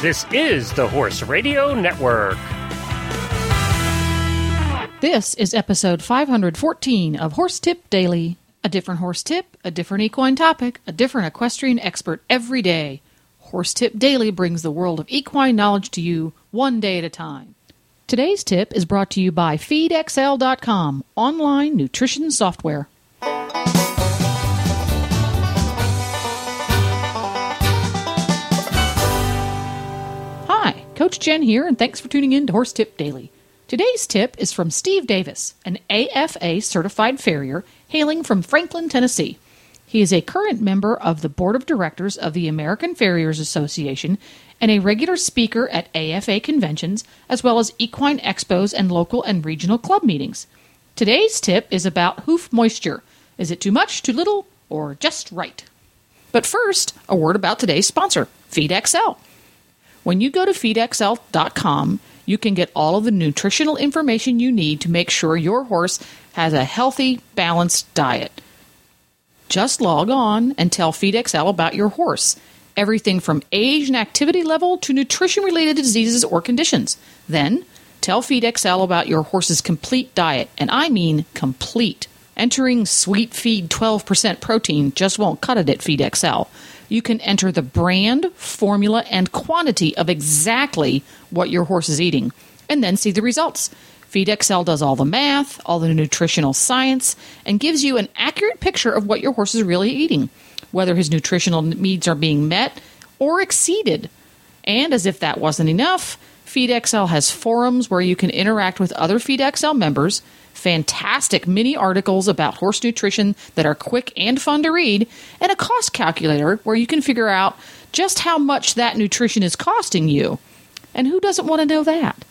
This is the Horse Radio Network. This is episode 514 of Horse Tip Daily. A different horse tip, a different equine topic, a different equestrian expert every day. Horse Tip Daily brings the world of equine knowledge to you one day at a time. Today's tip is brought to you by FeedXL.com, online nutrition software. Coach Jen here, and thanks for tuning in to Horse Tip Daily. Today's tip is from Steve Davis, an AFA certified farrier hailing from Franklin, Tennessee. He is a current member of the board of directors of the American Farriers Association and a regular speaker at AFA conventions, as well as equine expos and local and regional club meetings. Today's tip is about hoof moisture. Is it too much, too little, or just right? But first, a word about today's sponsor, FeedXL. When you go to feedxl.com, you can get all of the nutritional information you need to make sure your horse has a healthy, balanced diet. Just log on and tell FeedXL about your horse. Everything from age and activity level to nutrition related diseases or conditions. Then, tell FeedXL about your horse's complete diet, and I mean complete. Entering Sweet Feed 12% protein just won't cut it at FeedXL. You can enter the brand, formula, and quantity of exactly what your horse is eating, and then see the results. FeedXL does all the math, all the nutritional science, and gives you an accurate picture of what your horse is really eating, whether his nutritional needs are being met or exceeded. And as if that wasn't enough, FeedXL has forums where you can interact with other FeedXL members, fantastic mini articles about horse nutrition that are quick and fun to read, and a cost calculator where you can figure out just how much that nutrition is costing you. And who doesn't want to know that?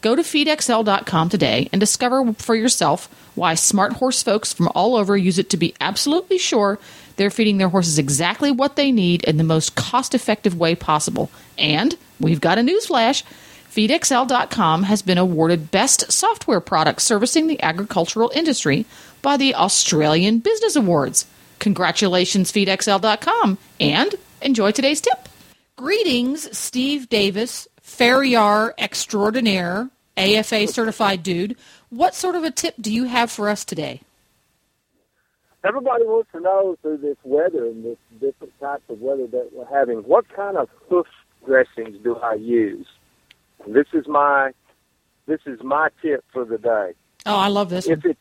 Go to feedxl.com today and discover for yourself why smart horse folks from all over use it to be absolutely sure they're feeding their horses exactly what they need in the most cost effective way possible. And we've got a newsflash FeedXL.com has been awarded Best Software Product Servicing the Agricultural Industry by the Australian Business Awards. Congratulations, FeedXL.com, and enjoy today's tip. Greetings, Steve Davis, Farrier Extraordinaire, AFA certified dude. What sort of a tip do you have for us today? Everybody wants to know through this weather and this different types of weather that we're having, what kind of hoof dressings do I use? This is my this is my tip for the day. Oh, I love this. If one. it's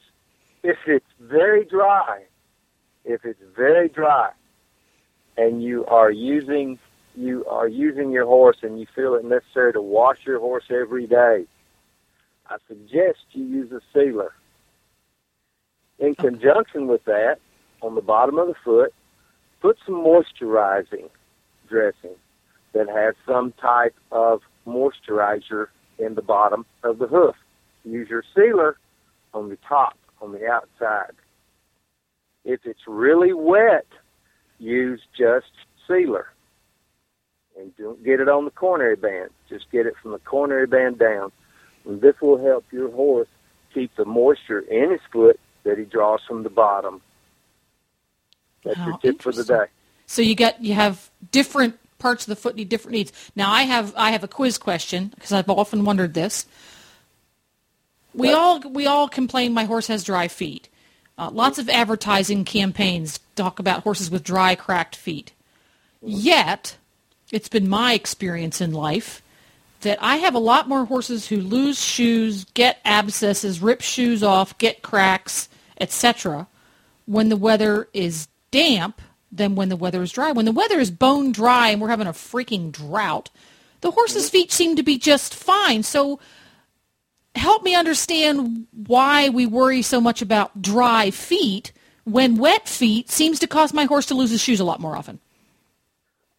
if it's very dry, if it's very dry, and you are using you are using your horse and you feel it necessary to wash your horse every day, I suggest you use a sealer. In Okay. conjunction with that, on the bottom of the foot, put some moisturizing dressing that has some type of moisturizer in the bottom of the hoof. Use your sealer on the top, on the outside. If it's really wet, use just sealer. And don't get it on the coronary band. Just get it from the coronary band down. And this will help your horse keep the moisture in his foot that he draws from the bottom. That's How your oh, tip for the day. So you got you have different parts of the foot need different needs. Now I have I have a quiz question because I've often wondered this. We all we all complain my horse has dry feet. Uh, lots of advertising campaigns talk about horses with dry, cracked feet. Yet, it's been my experience in life that I have a lot more horses who lose shoes, get abscesses, rip shoes off, get cracks, etc. when the weather is damp than when the weather is dry. When the weather is bone dry and we're having a freaking drought, the horse's feet seem to be just fine. So help me understand why we worry so much about dry feet when wet feet seems to cause my horse to lose his shoes a lot more often.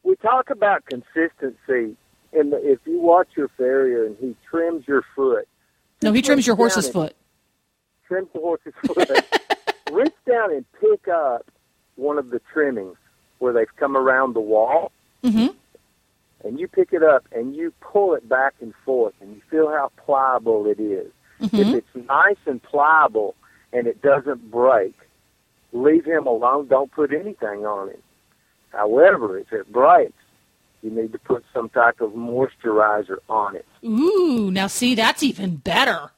we talk about consistency. And if you watch your farrier and he trims your foot, No, he trims your horse's foot. trims the horse's foot, reach down and pick up one of the trimmings where they've come around the wall, hmm and you pick it up and you pull it back and forth, and you feel how pliable it is. If hmm it's nice and pliable and it doesn't break, leave him alone. Don't put anything on him. However, if it breaks, you need to put some type of moisturizer on it. Ooh, now see, that's even better.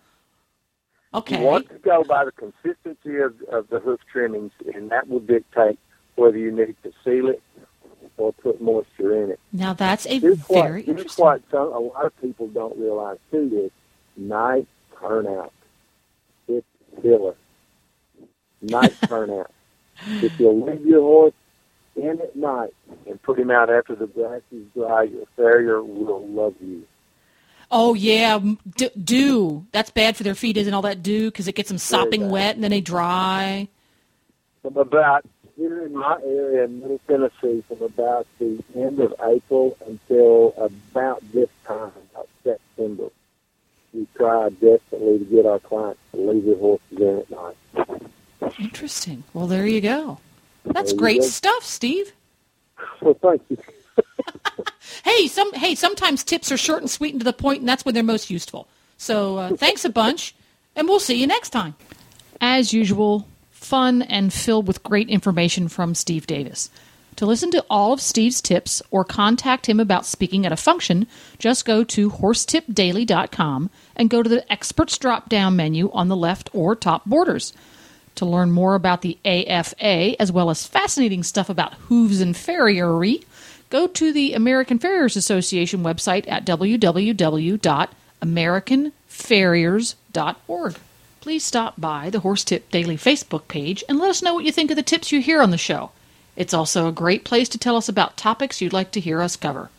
Okay. You want to go by the consistency of, of the hoof trimmings, and that will dictate whether you need to seal it or put moisture in it. Now that's a Here's very what, interesting. what some, a lot of people don't realize too is night turnout. It's killer. Night turnout. If you'll leave your horse in at night and put him out after the grass is dry, your farrier will love you. Oh yeah, d- dew. That's bad for their feet, isn't all that dew? Because it gets them sopping wet and then they dry. From about here in my area in Middle Tennessee, from about the end of April until about this time, about September, we try desperately to get our clients to leave their horses in at night. Interesting. Well, there you go. That's There great go. stuff, Steve. Hey, some hey, sometimes tips are short and sweet and to the point, and that's when they're most useful. So uh, thanks a bunch, and we'll see you next time. As usual, fun and filled with great information from Steve Davis. To listen to all of Steve's tips or contact him about speaking at a function, just go to horsetipdaily.com and go to the experts drop down menu on the left or top borders. To learn more about the AFA, as well as fascinating stuff about hooves and farriery, go to the American Farriers Association website at www.americanfarriers.org. Please stop by the Horse Tip Daily Facebook page and let us know what you think of the tips you hear on the show. It's also a great place to tell us about topics you'd like to hear us cover.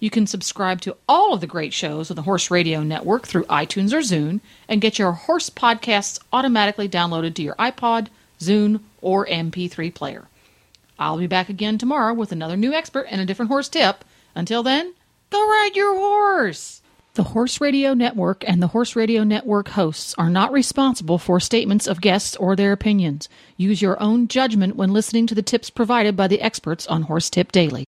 You can subscribe to all of the great shows on the Horse Radio Network through iTunes or Zune and get your horse podcasts automatically downloaded to your iPod, Zune, or MP3 player. I'll be back again tomorrow with another new expert and a different horse tip. Until then, go ride your horse! The Horse Radio Network and the Horse Radio Network hosts are not responsible for statements of guests or their opinions. Use your own judgment when listening to the tips provided by the experts on Horse Tip Daily.